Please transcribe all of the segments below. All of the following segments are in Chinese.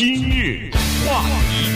今日话题，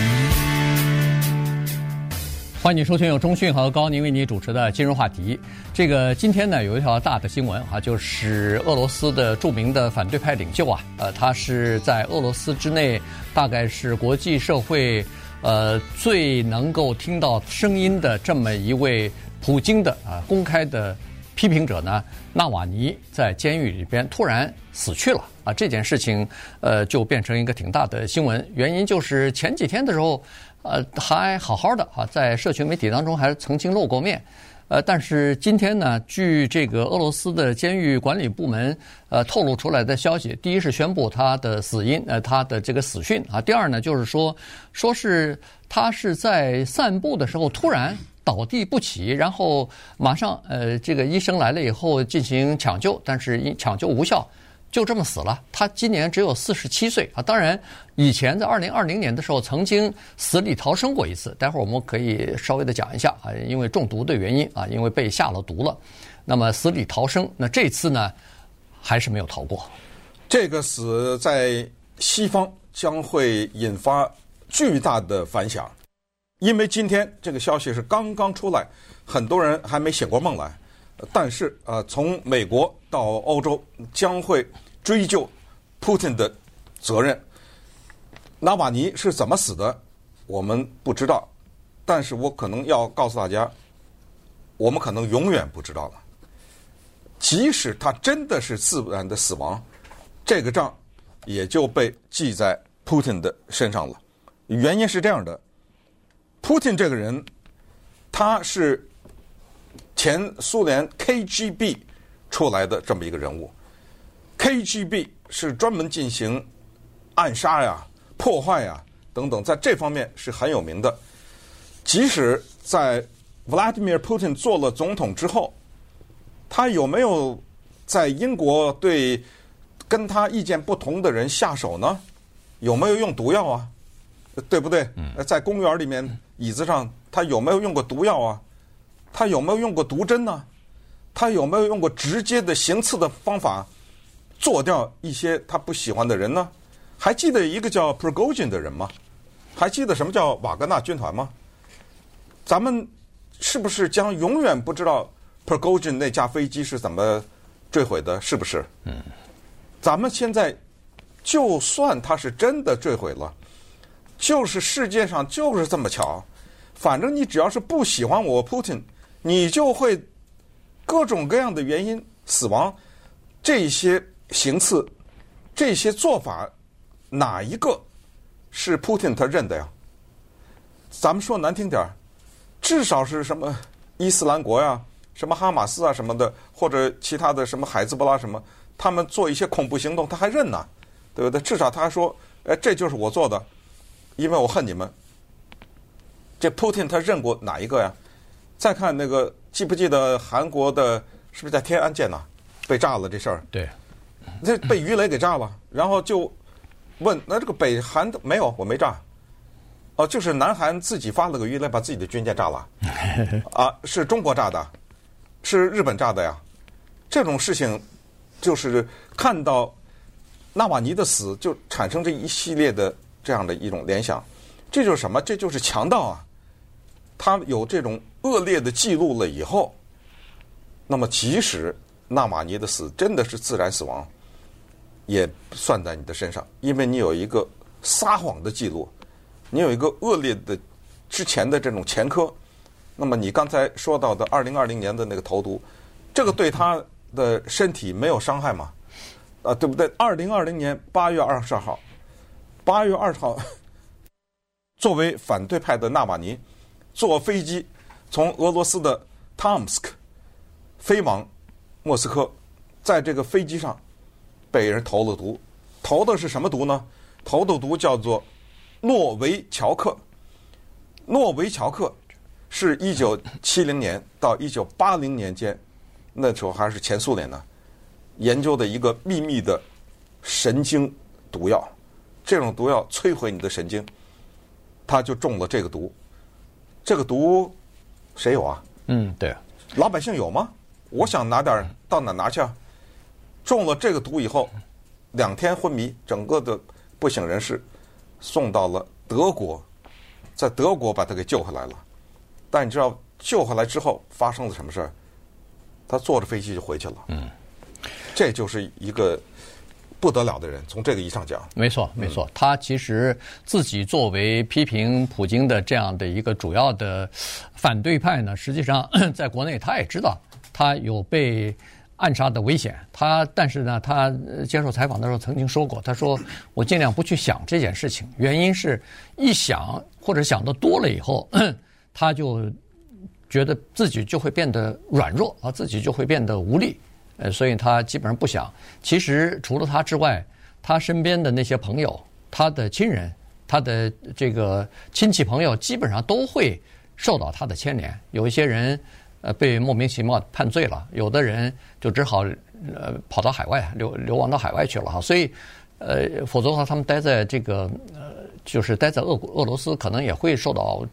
欢迎收听由中讯和高宁为你主持的今日话题。这个今天呢有一条大的新闻啊，就是俄罗斯的著名的反对派领袖啊，呃，他是在俄罗斯之内，大概是国际社会呃最能够听到声音的这么一位普京的啊公开的批评者呢，纳瓦尼在监狱里边突然死去了。啊，这件事情，呃，就变成一个挺大的新闻。原因就是前几天的时候，呃，还好好的啊，在社群媒体当中还曾经露过面。呃，但是今天呢，据这个俄罗斯的监狱管理部门呃透露出来的消息，第一是宣布他的死因，呃，他的这个死讯啊。第二呢，就是说，说是他是在散步的时候突然倒地不起，然后马上呃，这个医生来了以后进行抢救，但是因抢救无效。就这么死了。他今年只有四十七岁啊。当然，以前在二零二零年的时候曾经死里逃生过一次。待会儿我们可以稍微的讲一下啊，因为中毒的原因啊，因为被下了毒了。那么死里逃生，那这次呢还是没有逃过。这个死在西方将会引发巨大的反响，因为今天这个消息是刚刚出来，很多人还没醒过梦来。但是啊，从美国到欧洲将会。追究 Putin 的责任，纳瓦尼是怎么死的？我们不知道，但是我可能要告诉大家，我们可能永远不知道了。即使他真的是自然的死亡，这个账也就被记在 Putin 的身上了。原因是这样的：普京这个人，他是前苏联 KGB 出来的这么一个人物。KGB 是专门进行暗杀呀、破坏呀等等，在这方面是很有名的。即使在 Vladimir Putin 做了总统之后，他有没有在英国对跟他意见不同的人下手呢？有没有用毒药啊？对不对？在公园里面椅子上，他有没有用过毒药啊？他有没有用过毒针呢？他有没有用过直接的行刺的方法？做掉一些他不喜欢的人呢？还记得一个叫 Prigozhin 的人吗？还记得什么叫瓦格纳军团吗？咱们是不是将永远不知道 Prigozhin 那架飞机是怎么坠毁的？是不是？嗯。咱们现在就算他是真的坠毁了，就是世界上就是这么巧，反正你只要是不喜欢我 Putin，你就会各种各样的原因死亡。这些。行刺这些做法，哪一个是 Putin 他认的呀？咱们说难听点儿，至少是什么伊斯兰国呀、什么哈马斯啊什么的，或者其他的什么海兹布拉什么，他们做一些恐怖行动，他还认呢，对不对？至少他还说，哎，这就是我做的，因为我恨你们。这 Putin 他认过哪一个呀？再看那个，记不记得韩国的，是不是在天安舰呐被炸了这事儿？对。这被鱼雷给炸了，然后就问：那这个北韩没有？我没炸。哦，就是南韩自己发了个鱼雷，把自己的军舰炸了。啊，是中国炸的，是日本炸的呀。这种事情就是看到纳瓦尼的死，就产生这一系列的这样的一种联想。这就是什么？这就是强盗啊！他有这种恶劣的记录了以后，那么即使纳瓦尼的死真的是自然死亡。也算在你的身上，因为你有一个撒谎的记录，你有一个恶劣的之前的这种前科。那么你刚才说到的二零二零年的那个投毒，这个对他的身体没有伤害吗？啊，对不对？二零二零年八月二十二号，八月二十号，作为反对派的纳瓦尼坐飞机从俄罗斯的 Tomsk 飞往莫斯科，在这个飞机上。被人投了毒，投的是什么毒呢？投的毒叫做诺维乔克。诺维乔克是一九七零年到一九八零年间，那时候还是前苏联呢，研究的一个秘密的神经毒药。这种毒药摧毁你的神经，他就中了这个毒。这个毒谁有啊？嗯，对。老百姓有吗？我想拿点到哪拿去啊？中了这个毒以后，两天昏迷，整个的不省人事，送到了德国，在德国把他给救回来了。但你知道救回来之后发生了什么事儿？他坐着飞机就回去了。嗯，这就是一个不得了的人。从这个意义上讲，没错，没错。他其实自己作为批评普京的这样的一个主要的反对派呢，实际上 在国内他也知道他有被暗杀的危险。他但是呢，他接受采访的时候曾经说过，他说：“我尽量不去想这件事情，原因是一想或者想的多了以后，他就。”觉得自己就会变得软弱啊，自己就会变得无力，呃，所以他基本上不想。其实除了他之外，他身边的那些朋友、他的亲人、他的这个亲戚朋友，基本上都会受到他的牵连。有一些人呃被莫名其妙判罪了，有的人就只好呃跑到海外流流亡到海外去了哈。所以呃，否则的话，他们待在这个呃，就是待在俄国俄罗斯，可能也会受到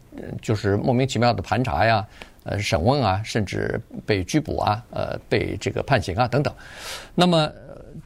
就是莫名其妙的盘查呀。呃，审问啊，甚至被拘捕啊，呃，被这个判刑啊，等等。那么，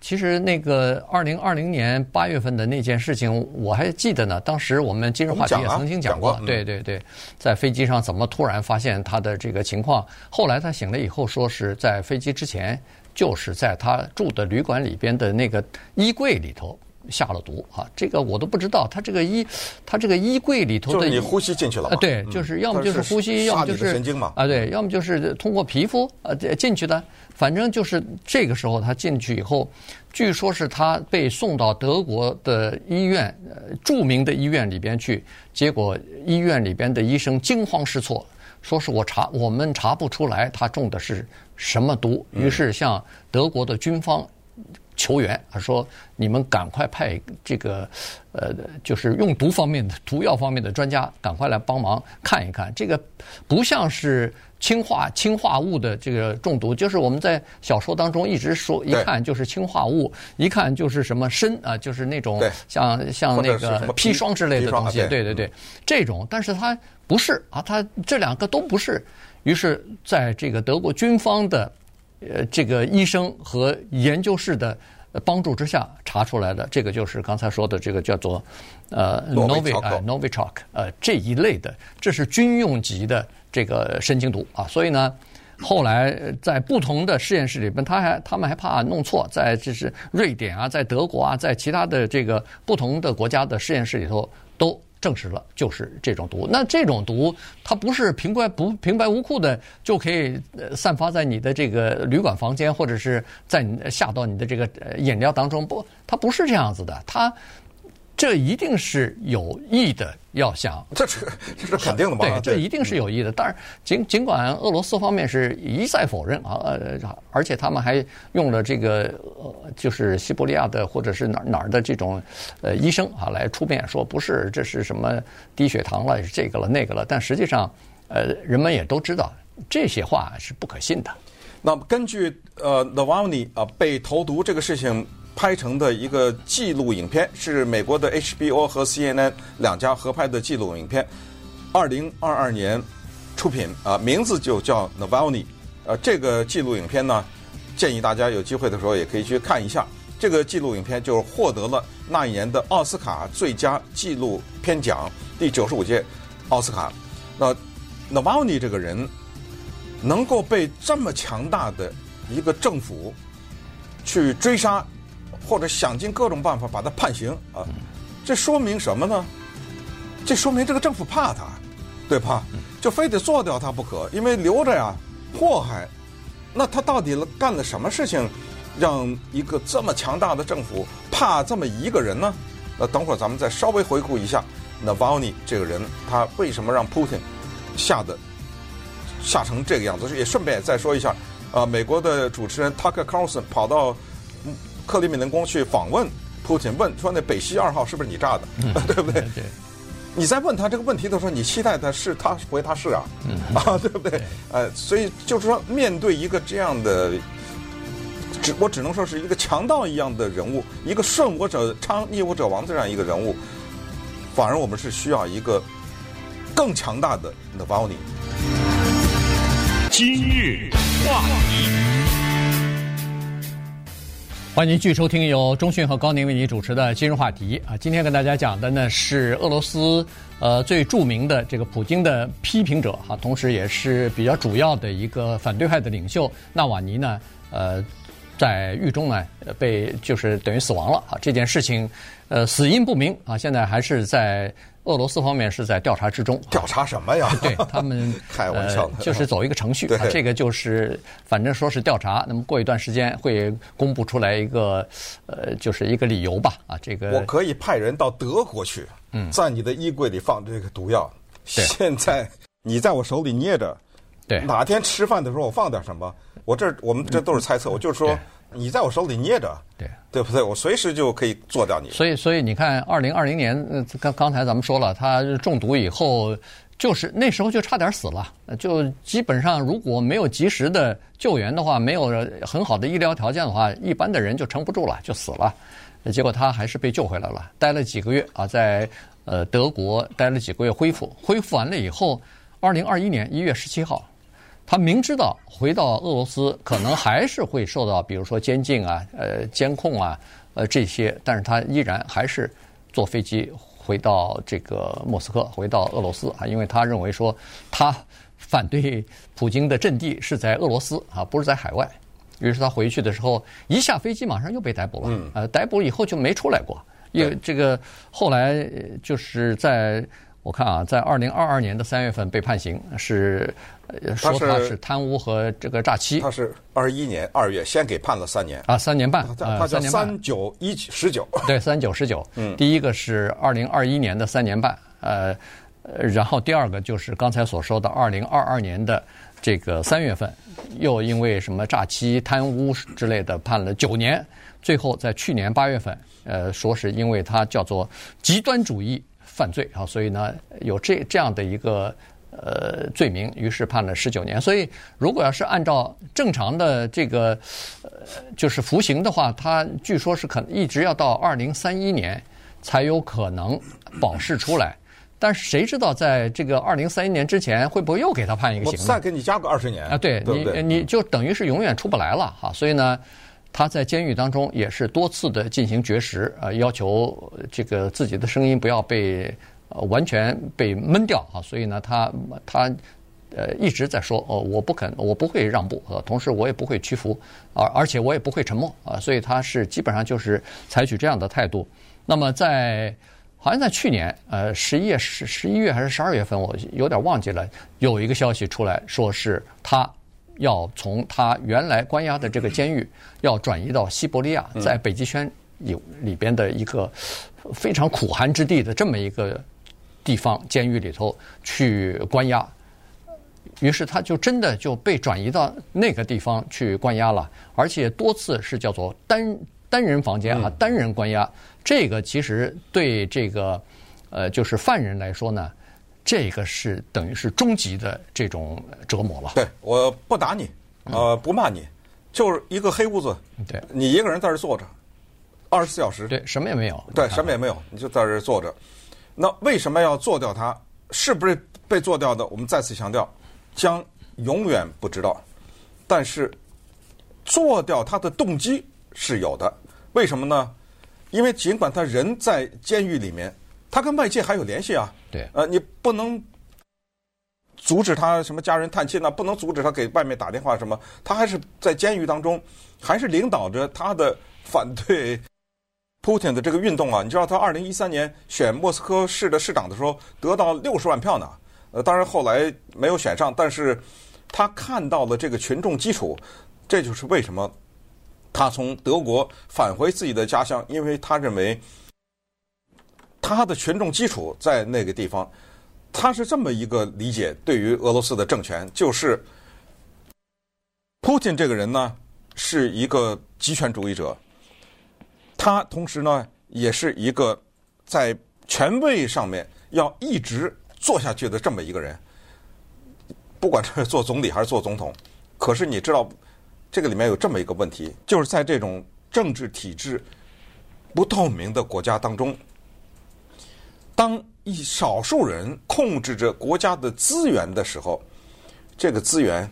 其实那个二零二零年八月份的那件事情，我还记得呢。当时我们今日话题也曾经讲过，讲啊、讲过对对对，在飞机上怎么突然发现他的这个情况？后来他醒了以后，说是在飞机之前，就是在他住的旅馆里边的那个衣柜里头。下了毒啊！这个我都不知道，他这个衣，他这个衣柜里头的，就是你呼吸进去了，对，就是要么就是呼吸，要么就是神经嘛，啊，对，要么就是通过皮肤呃进去的，反正就是这个时候他进去以后，据说是他被送到德国的医院，呃，著名的医院里边去，结果医院里边的医生惊慌失措，说是我查我们查不出来他中的是什么毒，于是向德国的军方。求援，他说：“你们赶快派这个，呃，就是用毒方面的毒药方面的专家，赶快来帮忙看一看。这个不像是氰化氰化物的这个中毒，就是我们在小说当中一直说，一看就是氰化物，一看就是什么砷啊，就是那种像像那个砒霜之类的东西。对对对，这种，但是它不是啊，它这两个都不是。于是，在这个德国军方的。”呃，这个医生和研究室的帮助之下查出来的，这个就是刚才说的这个叫做呃 Novichok Novichok 呃这一类的，这是军用级的这个神经毒啊。所以呢，后来在不同的实验室里边，他还他们还怕弄错，在这是瑞典啊，在德国啊，在其他的这个不同的国家的实验室里头都。证实了，就是这种毒。那这种毒，它不是平白不平白无故的就可以散发在你的这个旅馆房间，或者是在你下到你的这个饮料当中。不，它不是这样子的，它。这一定是有意的，要想这是这是肯定的嘛？对，这一定是有意的。但是尽尽管俄罗斯方面是一再否认啊，呃，而且他们还用了这个呃，就是西伯利亚的或者是哪哪儿的这种呃医生啊来出面说不是，这是什么低血糖了，是这个了那个了。但实际上，呃，人们也都知道这些话是不可信的。那么根据呃 Navalny 啊被投毒这个事情。拍成的一个纪录影片，是美国的 HBO 和 CNN 两家合拍的纪录影片，二零二二年出品啊，名字就叫 Navalny。呃，这个纪录影片呢，建议大家有机会的时候也可以去看一下。这个纪录影片就获得了那一年的奥斯卡最佳纪录片奖，第九十五届奥斯卡。那 Navalny 这个人能够被这么强大的一个政府去追杀。或者想尽各种办法把他判刑啊，这说明什么呢？这说明这个政府怕他，对吧？就非得做掉他不可，因为留着呀祸害。那他到底干了什么事情，让一个这么强大的政府怕这么一个人呢？那等会儿咱们再稍微回顾一下，Navalny 这个人，他为什么让 Putin 吓得吓成这个样子？也顺便再说一下，啊，美国的主持人 Tucker Carlson 跑到。克里米林宫去访问普京，问说那北溪二号是不是你炸的，嗯、对不对？对。你在问他这个问题的时候，你期待他是他回他是啊，嗯、啊，对不对？呃，所以就是说，面对一个这样的，只我只能说是一个强盗一样的人物，一个顺我者昌，逆我者亡的这样一个人物，反而我们是需要一个更强大的 Navalny。今日话题。欢迎继续收听由中讯和高宁为你主持的今日话题啊。今天跟大家讲的呢是俄罗斯呃最著名的这个普京的批评者哈，同时也是比较主要的一个反对派的领袖纳瓦尼呢呃在狱中呢被就是等于死亡了啊。这件事情呃死因不明啊，现在还是在。俄罗斯方面是在调查之中，调查什么呀？对他们 开玩笑，呃，就是走一个程序。啊，这个就是反正说是调查，那么过一段时间会公布出来一个，呃，就是一个理由吧。啊，这个我可以派人到德国去，嗯，在你的衣柜里放这个毒药。现在你在我手里捏着，对，哪天吃饭的时候我放点什么？我这我们这都是猜测，我就是说。你在我手里捏着，对对不对？我随时就可以做掉你。所以，所以你看，二零二零年，刚刚才咱们说了，他中毒以后，就是那时候就差点死了。就基本上，如果没有及时的救援的话，没有很好的医疗条件的话，一般的人就撑不住了，就死了。结果他还是被救回来了，待了几个月啊，在呃德国待了几个月，恢复恢复完了以后，二零二一年一月十七号。他明知道回到俄罗斯可能还是会受到，比如说监禁啊、呃监控啊、呃这些，但是他依然还是坐飞机回到这个莫斯科，回到俄罗斯啊，因为他认为说他反对普京的阵地是在俄罗斯啊，不是在海外。于是他回去的时候，一下飞机马上又被逮捕了，呃，逮捕以后就没出来过，因为这个后来就是在。我看啊，在二零二二年的三月份被判刑，是说他是贪污和这个诈欺。他是二一年二月先给判了三年啊，三年半，他叫三九一十九，对，三九十九。嗯，第一个是二零二一年的三年半，呃，然后第二个就是刚才所说的二零二二年的这个三月份，又因为什么诈欺、贪污之类的判了九年，最后在去年八月份，呃，说是因为他叫做极端主义。犯罪啊，所以呢，有这这样的一个呃罪名，于是判了十九年。所以如果要是按照正常的这个呃就是服刑的话，他据说是可能一直要到二零三一年才有可能保释出来。但是谁知道在这个二零三一年之前会不会又给他判一个刑？呢再给你加个二十年啊？对你你就等于是永远出不来了哈。所以呢。他在监狱当中也是多次的进行绝食，呃，要求这个自己的声音不要被呃完全被闷掉啊，所以呢，他他呃一直在说哦，我不肯，我不会让步，呃，同时我也不会屈服，而而且我也不会沉默啊，所以他是基本上就是采取这样的态度。那么在好像在去年呃十一月十十一月还是十二月份，我有点忘记了，有一个消息出来说是他。要从他原来关押的这个监狱，要转移到西伯利亚，在北极圈有里边的一个非常苦寒之地的这么一个地方监狱里头去关押，于是他就真的就被转移到那个地方去关押了，而且多次是叫做单单人房间啊，单人关押。这个其实对这个呃就是犯人来说呢。这个是等于是终极的这种折磨了。对，我不打你，呃，不骂你，就是一个黑屋子，对，你一个人在这坐着，二十四小时，对，什么也没有，对，什么也没有，你就在这坐着。那为什么要做掉他？是不是被做掉的？我们再次强调，将永远不知道。但是做掉他的动机是有的。为什么呢？因为尽管他人在监狱里面。他跟外界还有联系啊，对，呃，你不能阻止他什么家人探亲啊？不能阻止他给外面打电话什么？他还是在监狱当中，还是领导着他的反对 Putin 的这个运动啊！你知道他二零一三年选莫斯科市的市长的时候得到六十万票呢，呃，当然后来没有选上，但是他看到了这个群众基础，这就是为什么他从德国返回自己的家乡，因为他认为。他的群众基础在那个地方，他是这么一个理解，对于俄罗斯的政权，就是普京这个人呢是一个极权主义者，他同时呢也是一个在权位上面要一直做下去的这么一个人，不管是做总理还是做总统，可是你知道这个里面有这么一个问题，就是在这种政治体制不透明的国家当中。当一少数人控制着国家的资源的时候，这个资源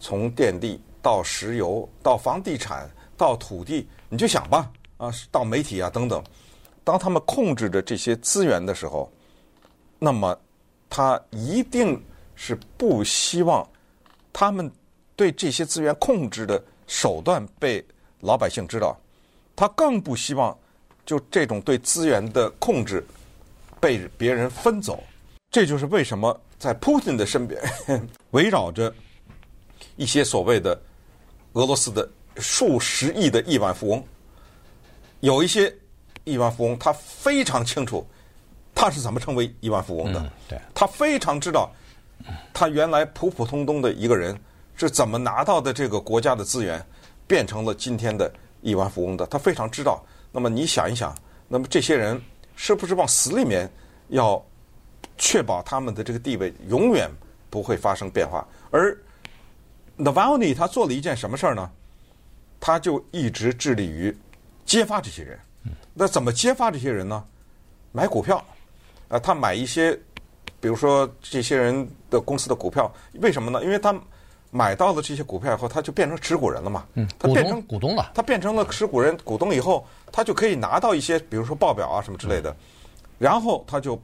从电力到石油到房地产到土地，你就想吧，啊，到媒体啊等等，当他们控制着这些资源的时候，那么他一定是不希望他们对这些资源控制的手段被老百姓知道，他更不希望就这种对资源的控制被别人分走。这就是为什么在普京的身边 围绕着一些所谓的俄罗斯的数十亿的亿万富翁，有一些亿万富翁他非常清楚他是怎么成为亿万富翁的，对，他非常知道他原来普普通通的一个人是怎么拿到的这个国家的资源，变成了今天的亿万富翁的，他非常知道。那么你想一想，那么这些人是不是往死里面要？确保他们的这个地位永远不会发生变化。而 Navalny 他做了一件什么事儿呢？他就一直致力于揭发这些人。那怎么揭发这些人呢？买股票，啊，他买一些，比如说这些人的公司的股票，为什么呢？因为他买到了这些股票以后，他就变成持股人了嘛。嗯，他变成股东了。他变成了持股人、股东以后，他就可以拿到一些，比如说报表啊什么之类的，然后他就。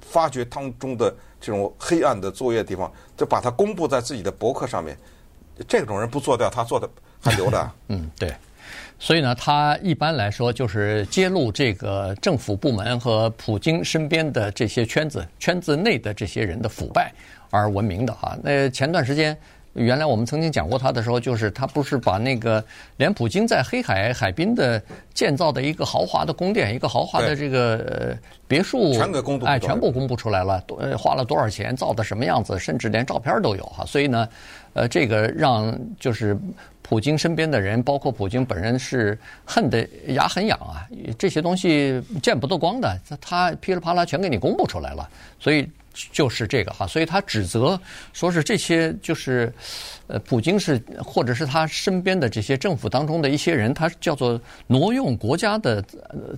发掘当中的这种黑暗的作业地方，就把它公布在自己的博客上面。这种人不做掉，他做的还留着。嗯，对。所以呢，他一般来说就是揭露这个政府部门和普京身边的这些圈子、圈子内的这些人的腐败而闻名的哈。那前段时间。原来我们曾经讲过他的时候，就是他不是把那个 连普京在黑海海滨的建造的一个豪华的宫殿、一个豪华的这个呃别墅，全给公布哎，全部公布出来了，呃，花了多少钱，造的什么样子，甚至连照片都有哈。所以呢，呃，这个让就是普京身边的人，包括普京本人是恨得牙很痒啊。这些东西见不得光的，他噼里啪啦全给你公布出来了，所以。就是这个哈，所以他指责说是这些就是，呃，普京是或者是他身边的这些政府当中的一些人，他叫做挪用国家的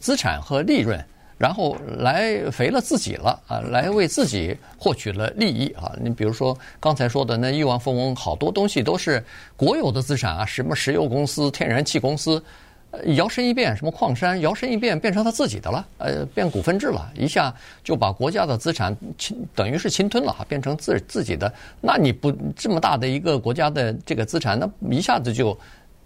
资产和利润，然后来肥了自己了啊，来为自己获取了利益啊。你比如说刚才说的那亿万富翁，好多东西都是国有的资产啊，什么石油公司、天然气公司。摇身一变，什么矿山摇身一变变成他自己的了，呃，变股份制了，一下就把国家的资产侵，等于是侵吞了，变成自自己的。那你不这么大的一个国家的这个资产，那一下子就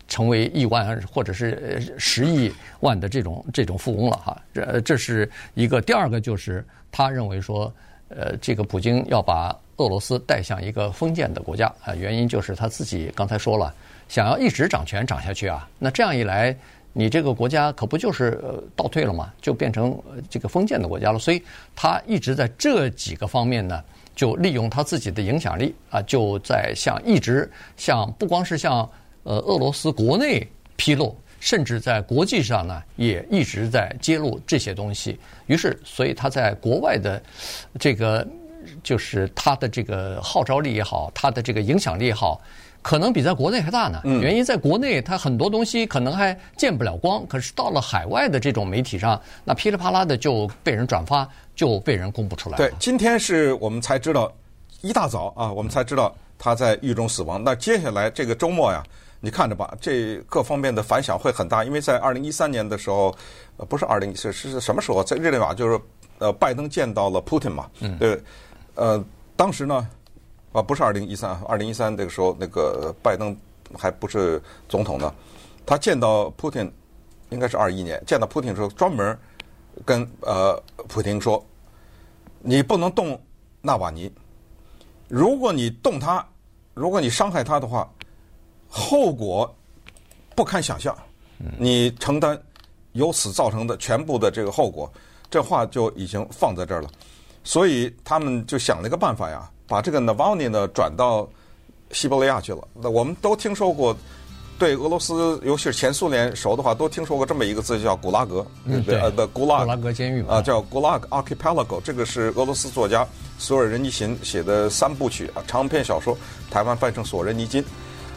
成为亿万或者是十亿万的这种这种富翁了哈。这这是一个。第二个就是他认为说，呃，这个普京要把俄罗斯带向一个封建的国家啊，原因就是他自己刚才说了。想要一直掌权掌下去啊，那这样一来，你这个国家可不就是倒退了吗？就变成这个封建的国家了。所以他一直在这几个方面呢，就利用他自己的影响力啊，就在向一直向不光是向呃俄罗斯国内披露，甚至在国际上呢也一直在揭露这些东西。于是，所以他在国外的这个就是他的这个号召力也好，他的这个影响力也好。可能比在国内还大呢。原因在国内，它很多东西可能还见不了光。可是到了海外的这种媒体上，那噼里啪啦的就被人转发，就被人公布出来了。对，今天是我们才知道，一大早啊，我们才知道他在狱中死亡。那接下来这个周末呀，你看着吧，这各方面的反响会很大。因为在二零一三年的时候，呃，不是二零是是什么时候？在日内瓦，就是呃，拜登见到了 Putin 嘛。嗯。对。呃，当时呢。啊，不是二零一三，二零一三那个时候，那个拜登还不是总统呢。他见到普京，应该是二一年见到普京的时候，专门跟呃普京说：“你不能动纳瓦尼，如果你动他，如果你伤害他的话，后果不堪想象，你承担由此造成的全部的这个后果。”这话就已经放在这儿了，所以他们就想了一个办法呀。把这个 Navalny 呢转到西伯利亚去了。那我们都听说过，对俄罗斯，尤其是前苏联熟的话，都听说过这么一个字叫古拉格，嗯，对，的古拉古拉格监狱啊，叫 Gulag Archipelago。这个是俄罗斯作家索尔仁尼琴写的三部曲啊，长篇小说，台湾翻成《索仁尼金》。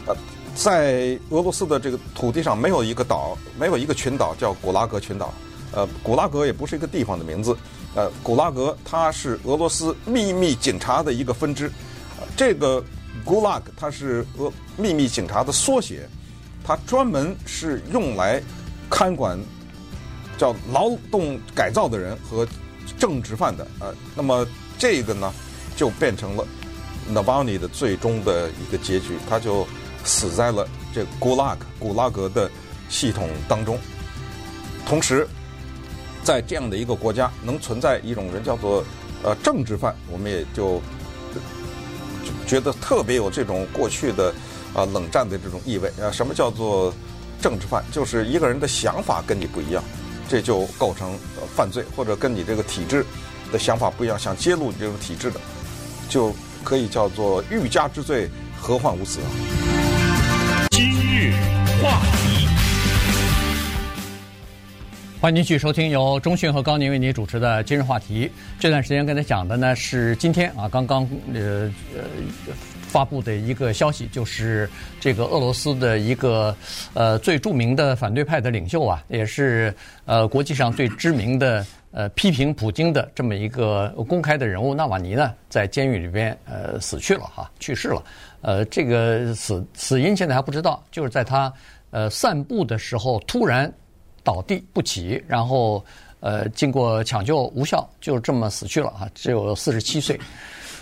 呃，在俄罗斯的这个土地上，没有一个岛，没有一个群岛叫古拉格群岛。呃，古拉格也不是一个地方的名字。呃，古拉格它是俄罗斯秘密警察的一个分支，呃、这个 Gulag 它是俄秘密警察的缩写，它专门是用来看管叫劳动改造的人和政治犯的。呃，那么这个呢，就变成了 Navalny 的最终的一个结局，他就死在了这 Gulag 古拉格的系统当中。同时，在这样的一个国家，能存在一种人叫做呃政治犯，我们也就觉得特别有这种过去的啊、呃、冷战的这种意味啊。什么叫做政治犯？就是一个人的想法跟你不一样，这就构成犯罪，或者跟你这个体制的想法不一样，想揭露你这种体制的，就可以叫做欲加之罪，何患无辞啊？今日话欢迎继续收听由中讯和高宁为您主持的今日话题。这段时间跟他讲的呢是今天啊刚刚呃呃发布的一个消息，就是这个俄罗斯的一个呃最著名的反对派的领袖啊，也是呃国际上最知名的呃批评普京的这么一个公开的人物纳瓦尼呢，在监狱里边呃死去了哈，去世了。呃，这个死死因现在还不知道，就是在他呃散步的时候突然。倒地不起，然后呃，经过抢救无效，就这么死去了啊！只有四十七岁。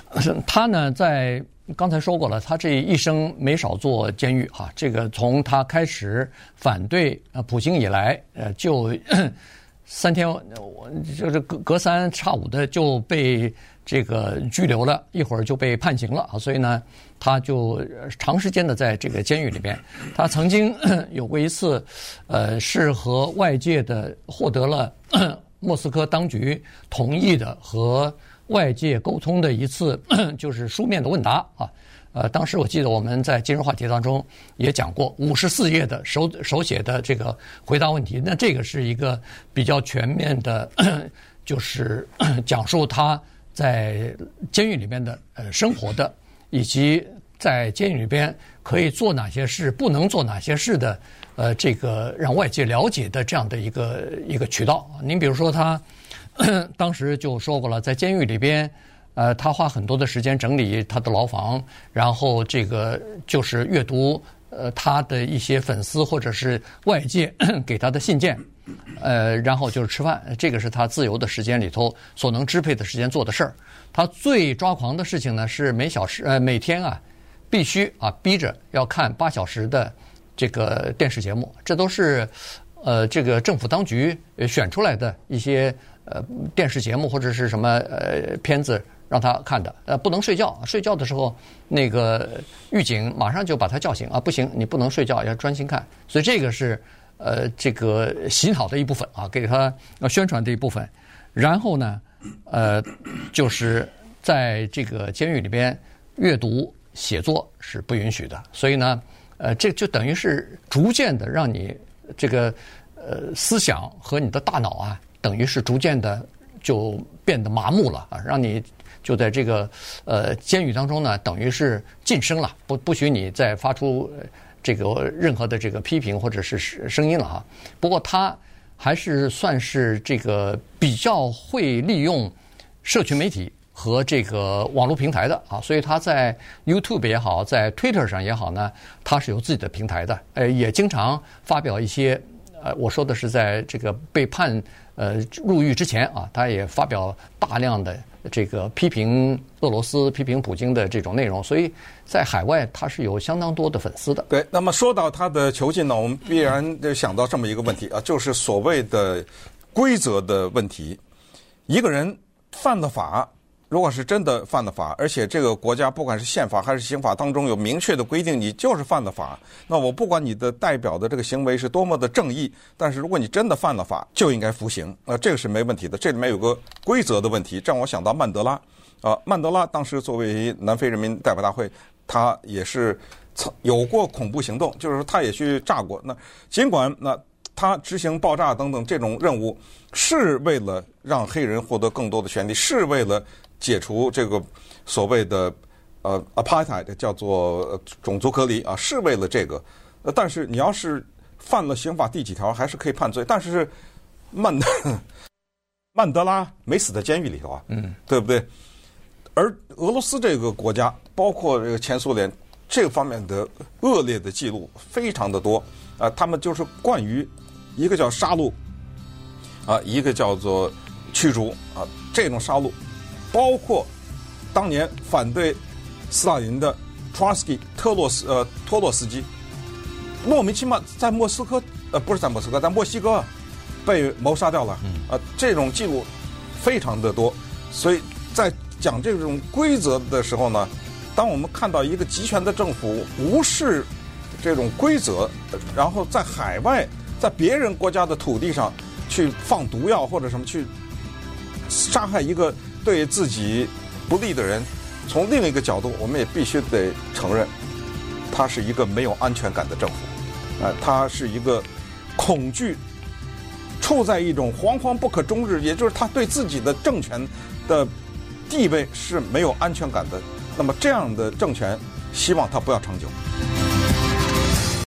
他呢，在刚才说过了，他这一生没少坐监狱哈。这个从他开始反对呃普京以来，呃，就 三天，我就是隔隔三差五的就被这个拘留了，一会儿就被判刑了啊。所以呢。他就长时间的在这个监狱里边，他曾经 有过一次，呃，是和外界的获得了 莫斯科当局同意的和外界沟通的一次，就是书面的问答啊。呃，当时我记得我们在今日话题当中也讲过五十四页的手手写的这个回答问题，那这个是一个比较全面的，就是讲述他在监狱里面的呃生活的。以及在监狱里边可以做哪些事，不能做哪些事的，呃，这个让外界了解的这样的一个一个渠道。您比如说他，当时就说过了，在监狱里边，呃，他花很多的时间整理他的牢房，然后这个就是阅读呃他的一些粉丝或者是外界 给他的信件，呃，然后就是吃饭，这个是他自由的时间里头所能支配的时间做的事儿。他最抓狂的事情呢，是每小时呃每天啊，必须啊逼着要看八小时的这个电视节目，这都是呃这个政府当局选出来的一些呃电视节目或者是什么呃片子让他看的，呃不能睡觉，睡觉的时候那个狱警马上就把他叫醒啊，不行，你不能睡觉，要专心看，所以这个是呃这个洗脑的一部分啊，给他宣传的一部分，然后呢。呃，就是在这个监狱里边阅读写作是不允许的，所以呢，呃，这就等于是逐渐的让你这个呃思想和你的大脑啊，等于是逐渐的就变得麻木了啊，让你就在这个呃监狱当中呢，等于是噤声了，不不许你再发出这个任何的这个批评或者是声音了哈。不过他。还是算是这个比较会利用社群媒体和这个网络平台的啊，所以他在 YouTube 也好，在 Twitter 上也好呢，他是有自己的平台的，呃，也经常发表一些，呃，我说的是在这个被判呃入狱之前啊，他也发表大量的。这个批评俄罗斯、批评普京的这种内容，所以在海外他是有相当多的粉丝的。对，那么说到他的囚禁呢，我们必然就想到这么一个问题啊，就是所谓的规则的问题。一个人犯了法。如果是真的犯了法，而且这个国家不管是宪法还是刑法当中有明确的规定，你就是犯了法，那我不管你的代表的这个行为是多么的正义，但是如果你真的犯了法，就应该服刑，啊，这个是没问题的。这里面有个规则的问题，这让我想到曼德拉，啊，曼德拉当时作为南非人民代表大会，他也是曾有过恐怖行动，就是说他也去炸过。那尽管那他执行爆炸等等这种任务，是为了让黑人获得更多的权利，是为了。解除这个所谓的呃 apartheid 叫做种族隔离啊，是为了这个。呃，但是你要是犯了刑法第几条，还是可以判罪。但是曼德 曼德拉没死在监狱里头啊，嗯，对不对？而俄罗斯这个国家，包括这个前苏联，这方面的恶劣的记录非常的多啊、呃，他们就是惯于一个叫杀戮啊，一个叫做驱逐啊，这种杀戮包括当年反对斯大林的 Trotsky 特洛斯呃托洛斯基。莫名其妙在莫斯科呃不是在莫斯科在墨西哥被谋杀掉了。啊、呃，这种记录非常的多，所以在讲这种规则的时候呢。当我们看到一个集权的政府无视这种规则，然后在海外，在别人国家的土地上去放毒药或者什么去杀害一个对自己不利的人，从另一个角度，我们也必须得承认，他是一个没有安全感的政府，啊，他是一个恐惧，处在一种惶惶不可终日，也就是他对自己的政权的地位是没有安全感的。那么这样的政权，希望他不要长久。